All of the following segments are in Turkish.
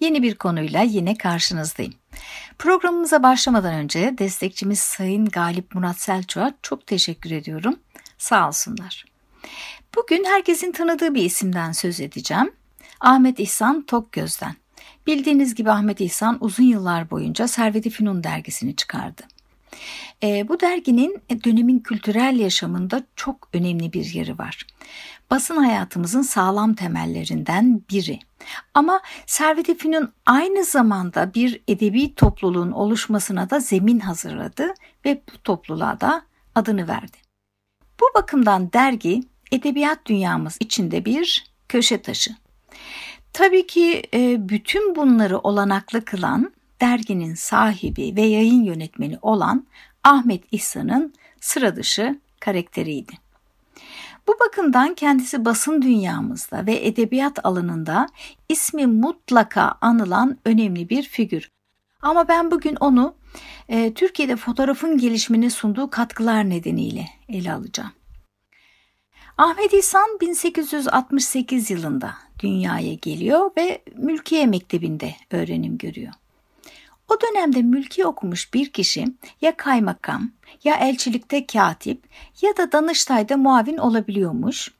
Yeni bir konuyla yine karşınızdayım. Programımıza başlamadan önce destekçimiz Sayın Galip Murat Selçuk'a çok teşekkür ediyorum. Sağ olsunlar. Bugün herkesin tanıdığı bir isimden söz edeceğim. Ahmet İhsan Tokgöz'den. Bildiğiniz gibi Ahmet İhsan uzun yıllar boyunca Servet-i Fünun dergisini çıkardı. E, bu derginin dönemin kültürel yaşamında çok önemli bir yeri var. Basın hayatımızın sağlam temellerinden biri. Ama Servet-i Fünun aynı zamanda bir edebi topluluğun oluşmasına da zemin hazırladı ve bu topluluğa da adını verdi. Bu bakımdan dergi edebiyat dünyamız içinde bir köşe taşı. Tabii ki e, bütün bunları olanaklı kılan derginin sahibi ve yayın yönetmeni olan Ahmet İhsan'ın sıra dışı karakteriydi. Bu bakımdan kendisi basın dünyamızda ve edebiyat alanında ismi mutlaka anılan önemli bir figür. Ama ben bugün onu e, Türkiye'de fotoğrafın gelişimine sunduğu katkılar nedeniyle ele alacağım. Ahmet İhsan 1868 yılında dünyaya geliyor ve Mülkiye Mektebi'nde öğrenim görüyor. O dönemde mülki okumuş bir kişi ya kaymakam ya elçilikte katip ya da danıştayda muavin olabiliyormuş.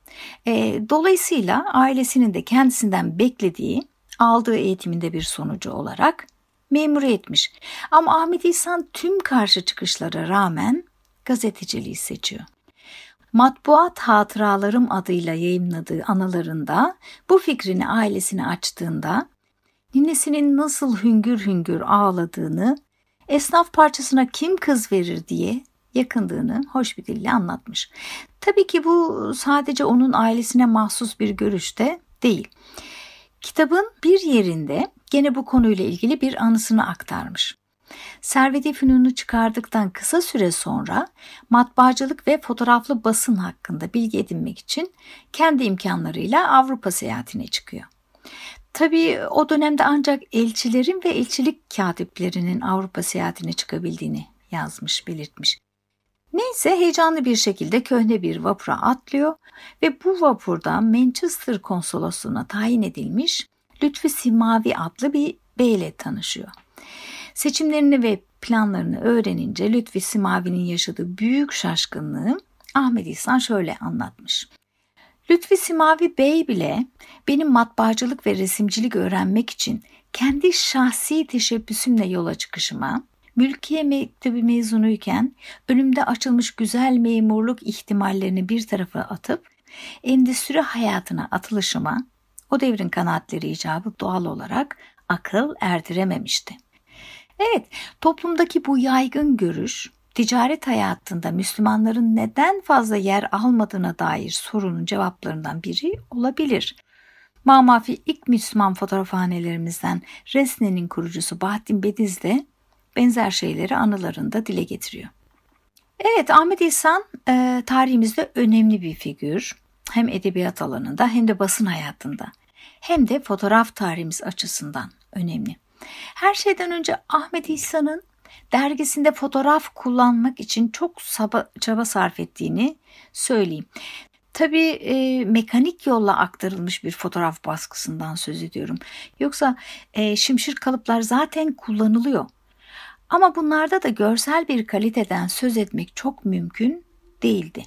E, dolayısıyla ailesinin de kendisinden beklediği aldığı eğitiminde bir sonucu olarak memuriyetmiş. Ama Ahmet İhsan tüm karşı çıkışlara rağmen gazeteciliği seçiyor. Matbuat Hatıralarım adıyla yayımladığı anılarında bu fikrini ailesine açtığında ninesinin nasıl hüngür hüngür ağladığını, esnaf parçasına kim kız verir diye yakındığını hoş bir dille anlatmış. Tabii ki bu sadece onun ailesine mahsus bir görüşte değil. Kitabın bir yerinde gene bu konuyla ilgili bir anısını aktarmış. Servet-i Fünun'u çıkardıktan kısa süre sonra matbaacılık ve fotoğraflı basın hakkında bilgi edinmek için kendi imkanlarıyla Avrupa seyahatine çıkıyor. Tabii o dönemde ancak elçilerin ve elçilik katiplerinin Avrupa seyahatine çıkabildiğini yazmış, belirtmiş. Neyse heyecanlı bir şekilde köhne bir vapura atlıyor ve bu vapurda Manchester konsolosluğuna tayin edilmiş Lütfi Simavi adlı bir beyle tanışıyor. Seçimlerini ve planlarını öğrenince Lütfi Simavi'nin yaşadığı büyük şaşkınlığı Ahmet İhsan şöyle anlatmış. Lütfi Simavi Bey bile benim matbaacılık ve resimcilik öğrenmek için kendi şahsi teşebbüsümle yola çıkışıma, mülkiye mektebi mezunuyken önümde açılmış güzel memurluk ihtimallerini bir tarafa atıp endüstri hayatına atılışıma o devrin kanaatleri icabı doğal olarak akıl erdirememişti. Evet, toplumdaki bu yaygın görüş ticaret hayatında Müslümanların neden fazla yer almadığına dair sorunun cevaplarından biri olabilir. Mamafi ilk Müslüman fotoğrafhanelerimizden Resne'nin kurucusu Bahattin Bediz de benzer şeyleri anılarında dile getiriyor. Evet Ahmet İhsan e, tarihimizde önemli bir figür. Hem edebiyat alanında hem de basın hayatında hem de fotoğraf tarihimiz açısından önemli. Her şeyden önce Ahmet İhsan'ın dergisinde fotoğraf kullanmak için çok saba, çaba sarf ettiğini söyleyeyim. Tabii e, mekanik yolla aktarılmış bir fotoğraf baskısından söz ediyorum. Yoksa e, şimşir kalıplar zaten kullanılıyor. Ama bunlarda da görsel bir kaliteden söz etmek çok mümkün değildi.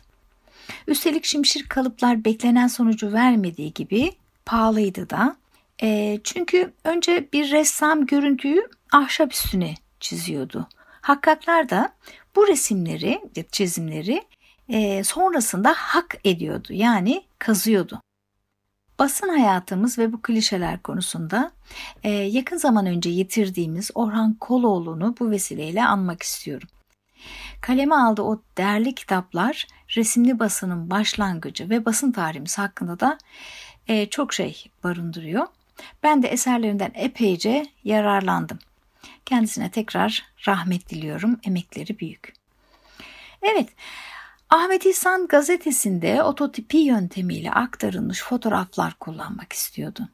Üstelik şimşir kalıplar beklenen sonucu vermediği gibi pahalıydı da. E, çünkü önce bir ressam görüntüyü ahşap üstüne çiziyordu. Hakkaklar da bu resimleri, çizimleri e, sonrasında hak ediyordu. Yani kazıyordu. Basın hayatımız ve bu klişeler konusunda e, yakın zaman önce yitirdiğimiz Orhan Koloğlu'nu bu vesileyle anmak istiyorum. Kaleme aldığı o değerli kitaplar resimli basının başlangıcı ve basın tarihimiz hakkında da e, çok şey barındırıyor. Ben de eserlerinden epeyce yararlandım. Kendisine tekrar rahmet diliyorum. Emekleri büyük. Evet, Ahmet İhsan gazetesinde ototipi yöntemiyle aktarılmış fotoğraflar kullanmak istiyordu.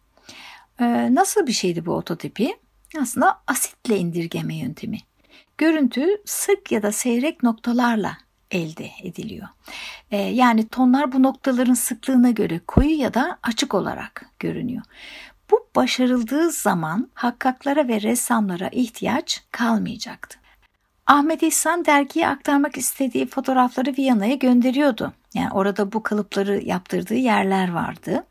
Ee, nasıl bir şeydi bu ototipi? Aslında asitle indirgeme yöntemi. Görüntü sık ya da seyrek noktalarla elde ediliyor. Ee, yani tonlar bu noktaların sıklığına göre koyu ya da açık olarak görünüyor. Başarıldığı zaman hakkaklara ve ressamlara ihtiyaç kalmayacaktı. Ahmet İhsan dergiye aktarmak istediği fotoğrafları Viyana'ya gönderiyordu. Yani orada bu kalıpları yaptırdığı yerler vardı.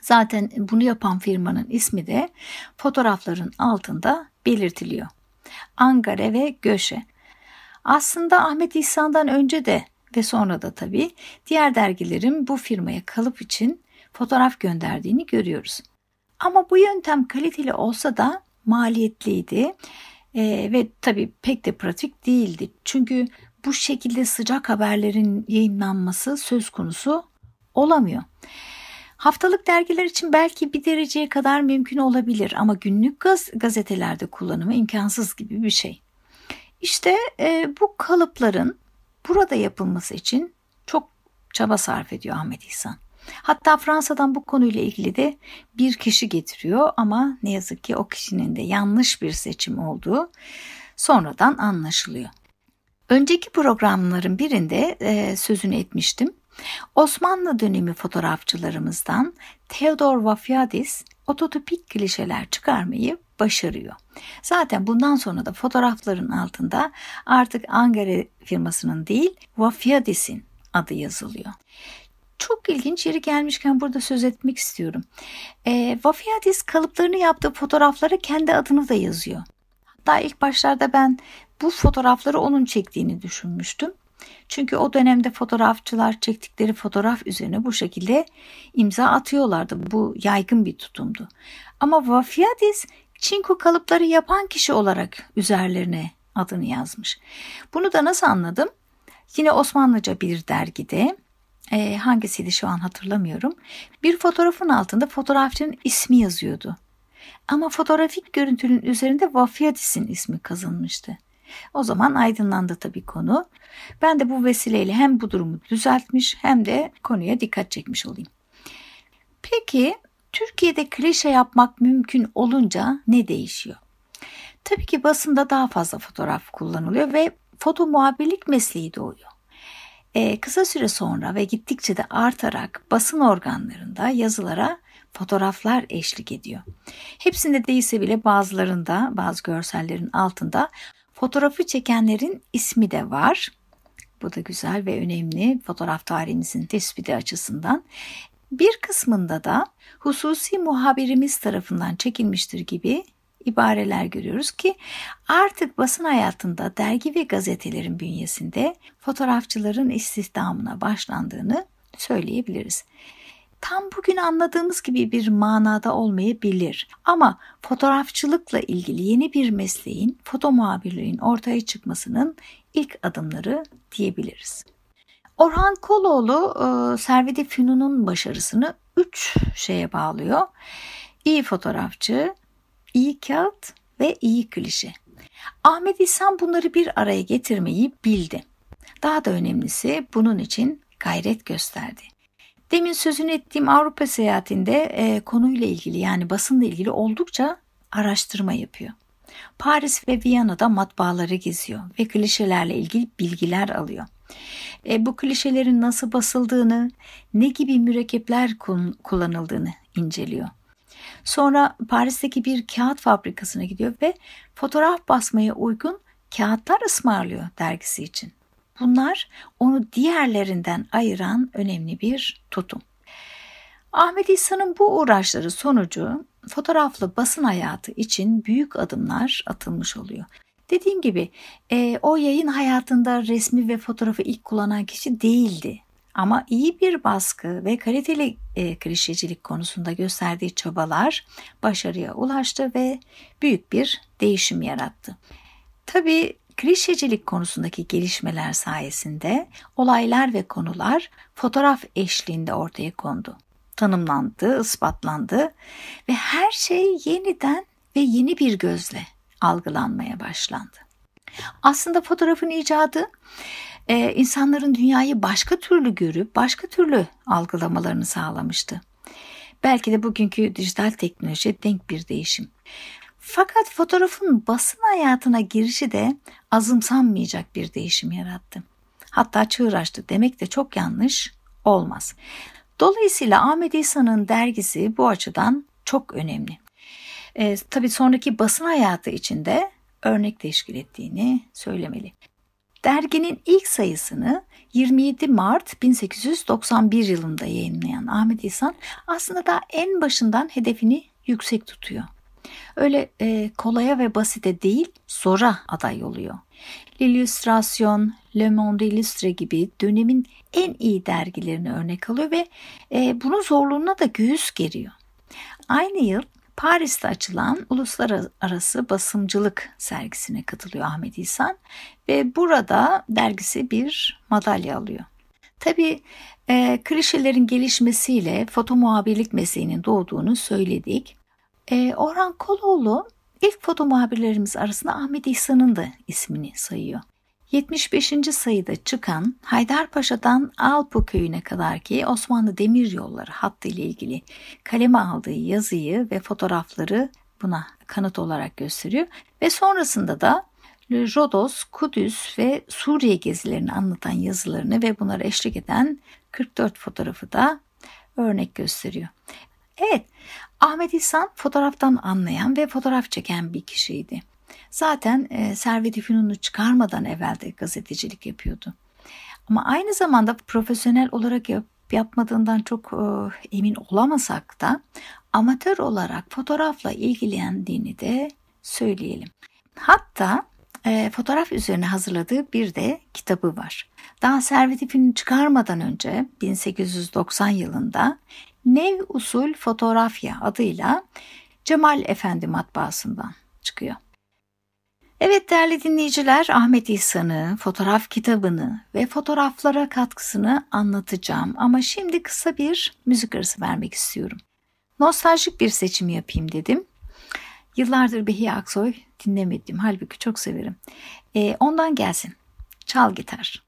Zaten bunu yapan firmanın ismi de fotoğrafların altında belirtiliyor. Angare ve Göşe. Aslında Ahmet İhsan'dan önce de ve sonra da tabii diğer dergilerin bu firmaya kalıp için fotoğraf gönderdiğini görüyoruz. Ama bu yöntem kaliteli olsa da maliyetliydi ee, ve tabii pek de pratik değildi. Çünkü bu şekilde sıcak haberlerin yayınlanması söz konusu olamıyor. Haftalık dergiler için belki bir dereceye kadar mümkün olabilir ama günlük gaz gazetelerde kullanımı imkansız gibi bir şey. İşte e, bu kalıpların burada yapılması için çok çaba sarf ediyor Ahmet İhsan. Hatta Fransa'dan bu konuyla ilgili de bir kişi getiriyor ama ne yazık ki o kişinin de yanlış bir seçim olduğu sonradan anlaşılıyor. Önceki programların birinde e, sözünü etmiştim. Osmanlı dönemi fotoğrafçılarımızdan Theodor Vafiadis ototipik klişeler çıkarmayı başarıyor. Zaten bundan sonra da fotoğrafların altında artık Angare firmasının değil Vafiadis'in adı yazılıyor. Çok ilginç yeri gelmişken burada söz etmek istiyorum. E, Vafiadis kalıplarını yaptığı fotoğraflara kendi adını da yazıyor. Hatta ilk başlarda ben bu fotoğrafları onun çektiğini düşünmüştüm. Çünkü o dönemde fotoğrafçılar çektikleri fotoğraf üzerine bu şekilde imza atıyorlardı. Bu yaygın bir tutumdu. Ama Vafiadis çinko kalıpları yapan kişi olarak üzerlerine adını yazmış. Bunu da nasıl anladım? Yine Osmanlıca bir dergide e, hangisiydi şu an hatırlamıyorum. Bir fotoğrafın altında fotoğrafçının ismi yazıyordu. Ama fotoğrafik görüntünün üzerinde Vafiyadis'in ismi kazınmıştı. O zaman aydınlandı tabii konu. Ben de bu vesileyle hem bu durumu düzeltmiş hem de konuya dikkat çekmiş olayım. Peki Türkiye'de klişe yapmak mümkün olunca ne değişiyor? Tabii ki basında daha fazla fotoğraf kullanılıyor ve foto muhabirlik mesleği doğuyor. Ee, kısa süre sonra ve gittikçe de artarak basın organlarında yazılara fotoğraflar eşlik ediyor. Hepsinde değilse bile bazılarında bazı görsellerin altında fotoğrafı çekenlerin ismi de var. Bu da güzel ve önemli fotoğraf tarihimizin tespiti açısından. Bir kısmında da hususi muhabirimiz tarafından çekilmiştir gibi ibareler görüyoruz ki artık basın hayatında dergi ve gazetelerin bünyesinde fotoğrafçıların istihdamına başlandığını söyleyebiliriz. Tam bugün anladığımız gibi bir manada olmayabilir ama fotoğrafçılıkla ilgili yeni bir mesleğin, foto muhabirliğin ortaya çıkmasının ilk adımları diyebiliriz. Orhan Koloğlu e, Servet-i Fünun'un başarısını üç şeye bağlıyor. İyi fotoğrafçı, iyi kağıt ve iyi klişe. Ahmet İhsan bunları bir araya getirmeyi bildi. Daha da önemlisi bunun için gayret gösterdi. Demin sözünü ettiğim Avrupa seyahatinde e, konuyla ilgili yani basınla ilgili oldukça araştırma yapıyor. Paris ve Viyana'da matbaaları geziyor ve klişelerle ilgili bilgiler alıyor. E, bu klişelerin nasıl basıldığını, ne gibi mürekkepler kullanıldığını inceliyor. Sonra Paris'teki bir kağıt fabrikasına gidiyor ve fotoğraf basmaya uygun kağıtlar ısmarlıyor dergisi için. Bunlar onu diğerlerinden ayıran önemli bir tutum. Ahmet İhsan'ın bu uğraşları sonucu fotoğraflı basın hayatı için büyük adımlar atılmış oluyor. Dediğim gibi e, o yayın hayatında resmi ve fotoğrafı ilk kullanan kişi değildi. Ama iyi bir baskı ve kaliteli e, klişecilik konusunda gösterdiği çabalar başarıya ulaştı ve büyük bir değişim yarattı. Tabii klişecilik konusundaki gelişmeler sayesinde olaylar ve konular fotoğraf eşliğinde ortaya kondu. Tanımlandı, ispatlandı ve her şey yeniden ve yeni bir gözle algılanmaya başlandı. Aslında fotoğrafın icadı e, insanların dünyayı başka türlü görüp başka türlü algılamalarını sağlamıştı. Belki de bugünkü dijital teknoloji denk bir değişim. Fakat fotoğrafın basın hayatına girişi de azımsanmayacak bir değişim yarattı. Hatta çığıraştı demek de çok yanlış olmaz. Dolayısıyla Ahmet İsa'nın dergisi bu açıdan çok önemli. E, tabii sonraki basın hayatı içinde örnek teşkil ettiğini söylemeli. Derginin ilk sayısını 27 Mart 1891 yılında yayınlayan Ahmet İhsan aslında da en başından hedefini yüksek tutuyor. Öyle e, kolaya ve basite değil zora aday oluyor. L'Illustration, Le Monde Illustre gibi dönemin en iyi dergilerini örnek alıyor ve e, bunun zorluğuna da göğüs geriyor. Aynı yıl Paris'te açılan uluslararası basımcılık sergisine katılıyor Ahmet İhsan ve burada dergisi bir madalya alıyor. Tabii e, klişelerin gelişmesiyle foto muhabirlik mesleğinin doğduğunu söyledik. E, Orhan Koloğlu ilk foto muhabirlerimiz arasında Ahmet İhsan'ın da ismini sayıyor. 75. sayıda çıkan Haydarpaşa'dan Alpo köyüne kadar ki Osmanlı Demiryolları hattı ile ilgili kaleme aldığı yazıyı ve fotoğrafları buna kanıt olarak gösteriyor ve sonrasında da Rodos, Kudüs ve Suriye gezilerini anlatan yazılarını ve bunları eşlik eden 44 fotoğrafı da örnek gösteriyor. Evet, Ahmet İhsan fotoğraftan anlayan ve fotoğraf çeken bir kişiydi. Zaten e, Servet-i Fünun'u çıkarmadan evvel de gazetecilik yapıyordu. Ama aynı zamanda profesyonel olarak yap, yapmadığından çok e, emin olamasak da amatör olarak fotoğrafla ilgilendiğini de söyleyelim. Hatta e, fotoğraf üzerine hazırladığı bir de kitabı var. Daha Servet-i Fünun çıkarmadan önce 1890 yılında Nev Usul Fotoğrafya adıyla Cemal Efendi matbaasından çıkıyor. Evet değerli dinleyiciler Ahmet İhsan'ı, fotoğraf kitabını ve fotoğraflara katkısını anlatacağım ama şimdi kısa bir müzik arası vermek istiyorum. Nostaljik bir seçim yapayım dedim. Yıllardır Behiye Aksoy dinlemedim halbuki çok severim. E, ondan gelsin. Çal gitar.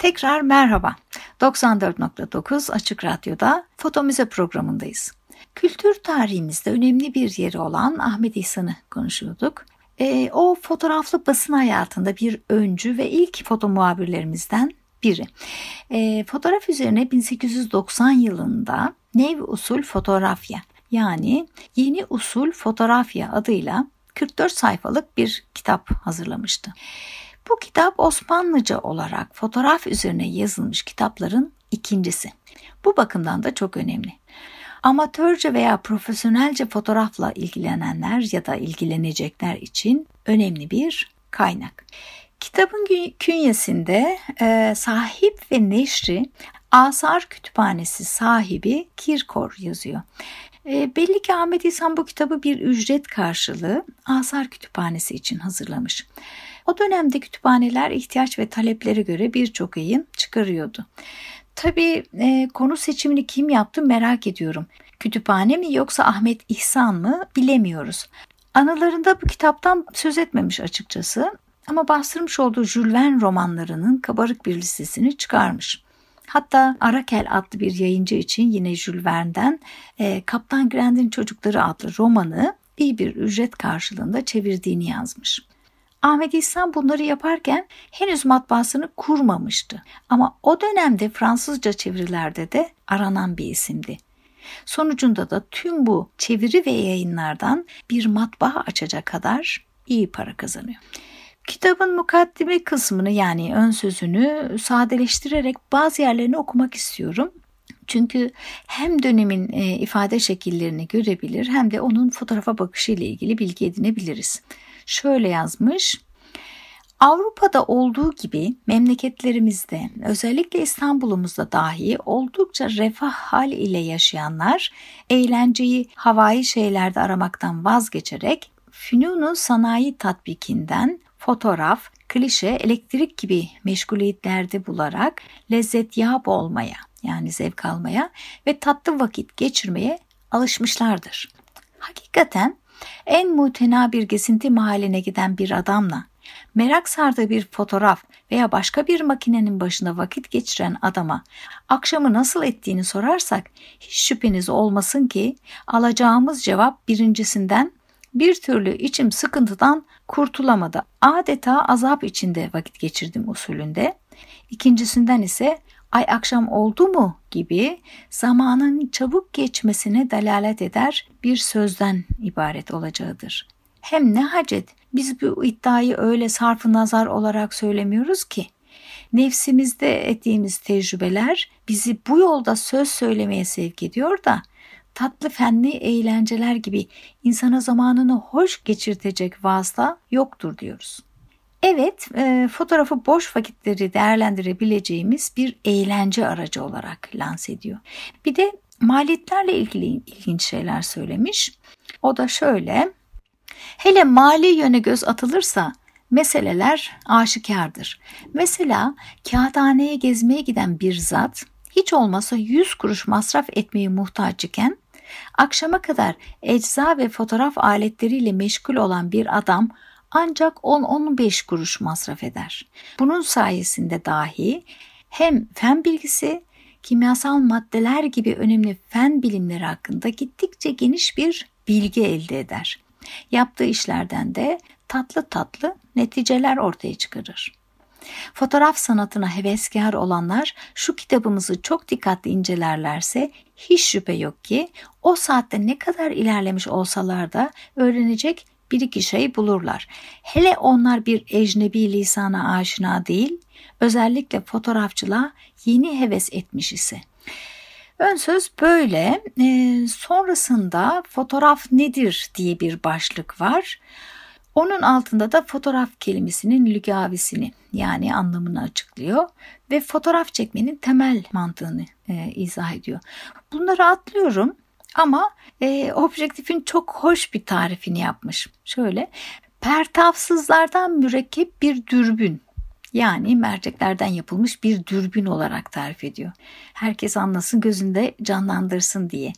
Tekrar merhaba. 94.9 Açık Radyo'da Foto Müze programındayız. Kültür tarihimizde önemli bir yeri olan Ahmet İhsan'ı konuşuyorduk. E, o fotoğraflı basın hayatında bir öncü ve ilk foto muhabirlerimizden biri. E, fotoğraf üzerine 1890 yılında Nev Usul Fotoğrafya yani Yeni Usul Fotoğrafya adıyla 44 sayfalık bir kitap hazırlamıştı. Bu kitap Osmanlıca olarak fotoğraf üzerine yazılmış kitapların ikincisi. Bu bakımdan da çok önemli. Amatörce veya profesyonelce fotoğrafla ilgilenenler ya da ilgilenecekler için önemli bir kaynak. Kitabın künyesinde e, sahip ve neşri Asar Kütüphanesi sahibi Kirkor yazıyor. E, belli ki Ahmet İhsan bu kitabı bir ücret karşılığı Asar Kütüphanesi için hazırlamış. O dönemde kütüphaneler ihtiyaç ve taleplere göre birçok yayın çıkarıyordu. Tabii e, konu seçimini kim yaptı merak ediyorum. Kütüphane mi yoksa Ahmet İhsan mı bilemiyoruz. Anılarında bu kitaptan söz etmemiş açıkçası ama bastırmış olduğu Jules Verne romanlarının kabarık bir listesini çıkarmış. Hatta Arakel adlı bir yayıncı için yine Jules Verne'den e, Kaptan Grant'in Çocukları adlı romanı iyi bir ücret karşılığında çevirdiğini yazmış. Ahmet İhsan bunları yaparken henüz matbaasını kurmamıştı. Ama o dönemde Fransızca çevirilerde de aranan bir isimdi. Sonucunda da tüm bu çeviri ve yayınlardan bir matbaa açacak kadar iyi para kazanıyor. Kitabın mukaddime kısmını yani ön sözünü sadeleştirerek bazı yerlerini okumak istiyorum. Çünkü hem dönemin e, ifade şekillerini görebilir hem de onun fotoğrafa bakışı ile ilgili bilgi edinebiliriz. Şöyle yazmış. Avrupa'da olduğu gibi memleketlerimizde özellikle İstanbul'umuzda dahi oldukça refah hal ile yaşayanlar eğlenceyi havai şeylerde aramaktan vazgeçerek fünunu sanayi tatbikinden fotoğraf, klişe, elektrik gibi meşguliyetlerde bularak lezzet yap olmaya yani zevk almaya ve tatlı vakit geçirmeye alışmışlardır. Hakikaten en mutena bir gezinti mahalline giden bir adamla merak sardığı bir fotoğraf veya başka bir makinenin başında vakit geçiren adama akşamı nasıl ettiğini sorarsak hiç şüpheniz olmasın ki alacağımız cevap birincisinden bir türlü içim sıkıntıdan kurtulamadı. Adeta azap içinde vakit geçirdim usulünde. İkincisinden ise ay akşam oldu mu gibi zamanın çabuk geçmesine delalet eder bir sözden ibaret olacağıdır. Hem ne hacet biz bu iddiayı öyle sarfı nazar olarak söylemiyoruz ki. Nefsimizde ettiğimiz tecrübeler bizi bu yolda söz söylemeye sevk ediyor da tatlı fenli eğlenceler gibi insana zamanını hoş geçirtecek vasıta yoktur diyoruz. Evet, e, fotoğrafı boş vakitleri değerlendirebileceğimiz bir eğlence aracı olarak lanse ediyor. Bir de maliyetlerle ilgili ilginç şeyler söylemiş. O da şöyle, hele mali yöne göz atılırsa meseleler aşikardır. Mesela kağıthaneye gezmeye giden bir zat hiç olmasa 100 kuruş masraf etmeye muhtaç iken akşama kadar ecza ve fotoğraf aletleriyle meşgul olan bir adam ancak 10-15 kuruş masraf eder. Bunun sayesinde dahi hem fen bilgisi, kimyasal maddeler gibi önemli fen bilimleri hakkında gittikçe geniş bir bilgi elde eder. Yaptığı işlerden de tatlı tatlı neticeler ortaya çıkarır. Fotoğraf sanatına heveskar olanlar şu kitabımızı çok dikkatli incelerlerse hiç şüphe yok ki o saatte ne kadar ilerlemiş olsalar da öğrenecek bir iki şey bulurlar. Hele onlar bir ecnebi lisana aşina değil, özellikle fotoğrafçılığa yeni heves etmiş ise. Ön söz böyle. E, sonrasında fotoğraf nedir diye bir başlık var. Onun altında da fotoğraf kelimesinin lügavisini yani anlamını açıklıyor ve fotoğraf çekmenin temel mantığını e, izah ediyor. Bunları atlıyorum ama e, objektifin çok hoş bir tarifini yapmış. Şöyle pertavsızlardan mürekkep bir dürbün yani merceklerden yapılmış bir dürbün olarak tarif ediyor. Herkes anlasın gözünde canlandırsın diye.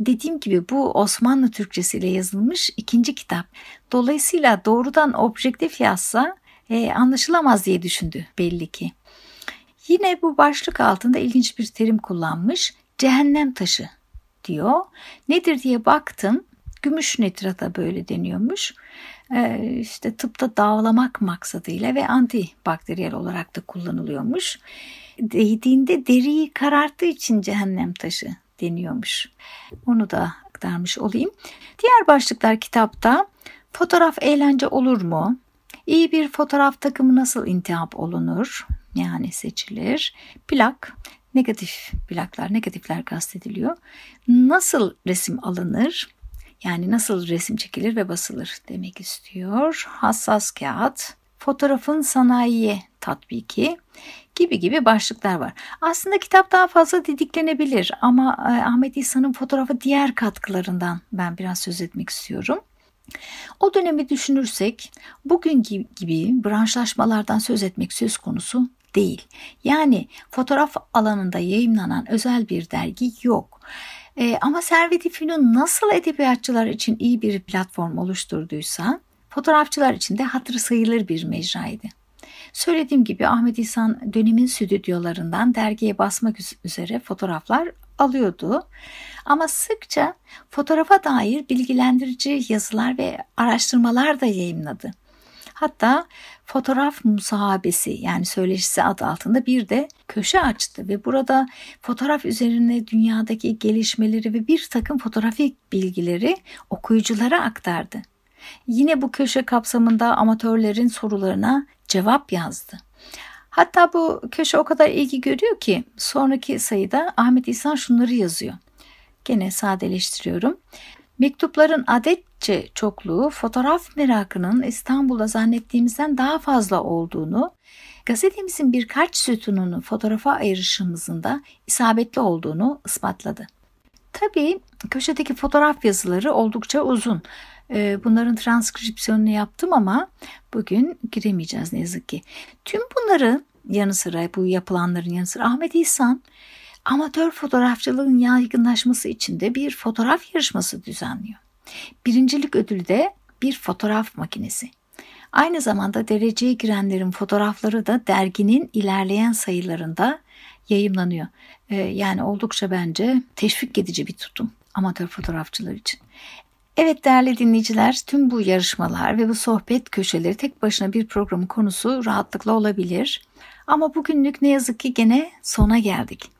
Dediğim gibi bu Osmanlı Türkçesiyle yazılmış ikinci kitap. Dolayısıyla doğrudan objektif yazsa e, anlaşılamaz diye düşündü belli ki. Yine bu başlık altında ilginç bir terim kullanmış. Cehennem taşı diyor. Nedir diye baktım. Gümüş nitrata böyle deniyormuş. Ee, işte tıpta dağlamak maksadıyla ve antibakteriyel olarak da kullanılıyormuş. Değdiğinde deriyi kararttığı için cehennem taşı deniyormuş. Onu da aktarmış olayım. Diğer başlıklar kitapta fotoğraf eğlence olur mu? İyi bir fotoğraf takımı nasıl intihap olunur? Yani seçilir. Plak, negatif plaklar, negatifler kastediliyor. Nasıl resim alınır? Yani nasıl resim çekilir ve basılır demek istiyor. Hassas kağıt, fotoğrafın sanayiye tatbiki gibi gibi başlıklar var. Aslında kitap daha fazla didiklenebilir ama e, Ahmet İhsan'ın fotoğrafı diğer katkılarından ben biraz söz etmek istiyorum. O dönemi düşünürsek bugün gibi branşlaşmalardan söz etmek söz konusu değil. Yani fotoğraf alanında yayınlanan özel bir dergi yok. E, ama Servet-i nasıl edebiyatçılar için iyi bir platform oluşturduysa fotoğrafçılar için de hatırı sayılır bir mecraydı. Söylediğim gibi Ahmet İhsan dönemin stüdyolarından dergiye basmak üzere fotoğraflar alıyordu. Ama sıkça fotoğrafa dair bilgilendirici yazılar ve araştırmalar da yayınladı. Hatta fotoğraf musahabesi yani söyleşisi adı altında bir de köşe açtı ve burada fotoğraf üzerine dünyadaki gelişmeleri ve bir takım fotoğrafik bilgileri okuyuculara aktardı. Yine bu köşe kapsamında amatörlerin sorularına cevap yazdı. Hatta bu köşe o kadar ilgi görüyor ki sonraki sayıda Ahmet İhsan şunları yazıyor. Gene sadeleştiriyorum. Mektupların adetçe çokluğu fotoğraf merakının İstanbul'da zannettiğimizden daha fazla olduğunu, gazetemizin birkaç sütununu fotoğrafa ayırışımızın da isabetli olduğunu ispatladı. Tabii köşedeki fotoğraf yazıları oldukça uzun. Ee, bunların transkripsiyonunu yaptım ama bugün giremeyeceğiz ne yazık ki. Tüm bunları yanı sıra bu yapılanların yanı sıra Ahmet İhsan amatör fotoğrafçılığın yaygınlaşması için de bir fotoğraf yarışması düzenliyor. Birincilik ödülü de bir fotoğraf makinesi. Aynı zamanda dereceye girenlerin fotoğrafları da derginin ilerleyen sayılarında yayımlanıyor. Ee, yani oldukça bence teşvik edici bir tutum amatör fotoğrafçılar için. Evet değerli dinleyiciler tüm bu yarışmalar ve bu sohbet köşeleri tek başına bir programın konusu rahatlıkla olabilir. Ama bugünlük ne yazık ki gene sona geldik.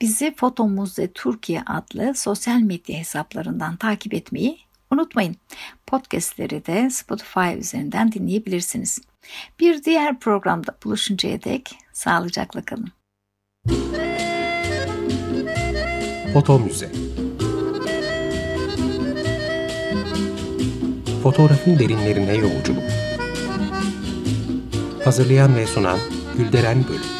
Bizi Foto Muze Türkiye adlı sosyal medya hesaplarından takip etmeyi unutmayın. Podcastleri de Spotify üzerinden dinleyebilirsiniz. Bir diğer programda buluşuncaya dek sağlıcakla kalın. Foto Müze Fotoğrafın derinlerine yolculuk Hazırlayan ve sunan Gülderen Bölüm